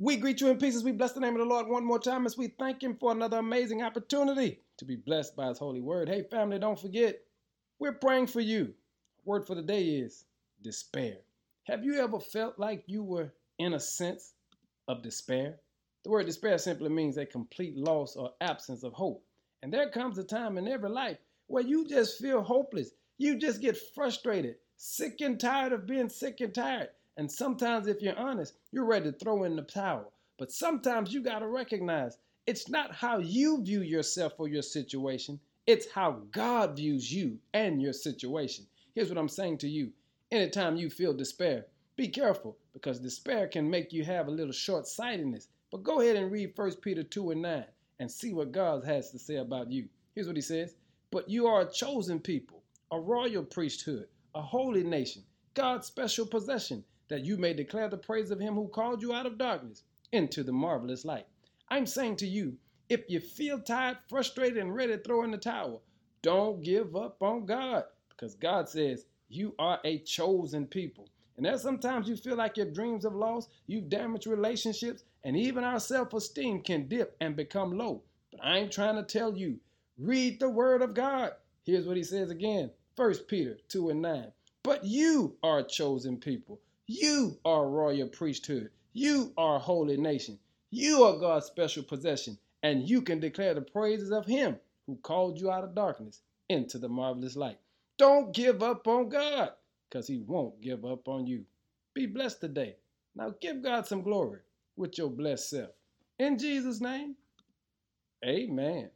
We greet you in peace as we bless the name of the Lord one more time as we thank Him for another amazing opportunity to be blessed by His holy word. Hey, family, don't forget, we're praying for you. Word for the day is despair. Have you ever felt like you were in a sense of despair? The word despair simply means a complete loss or absence of hope. And there comes a time in every life where you just feel hopeless. You just get frustrated, sick and tired of being sick and tired. And sometimes, if you're honest, you're ready to throw in the towel. But sometimes you got to recognize it's not how you view yourself or your situation, it's how God views you and your situation. Here's what I'm saying to you anytime you feel despair, be careful because despair can make you have a little short sightedness. But go ahead and read 1 Peter 2 and 9 and see what God has to say about you. Here's what he says But you are a chosen people, a royal priesthood, a holy nation, God's special possession that you may declare the praise of him who called you out of darkness into the marvelous light. I'm saying to you, if you feel tired, frustrated, and ready to throw in the towel, don't give up on God because God says you are a chosen people. And there's sometimes you feel like your dreams have lost, you've damaged relationships, and even our self esteem can dip and become low. But I ain't trying to tell you. Read the word of God. Here's what he says again 1 Peter 2 and 9. But you are a chosen people you are a royal priesthood. You are a holy nation. You are God's special possession, and you can declare the praises of Him who called you out of darkness into the marvelous light. Don't give up on God, because He won't give up on you. Be blessed today. Now give God some glory with your blessed self. In Jesus' name, amen.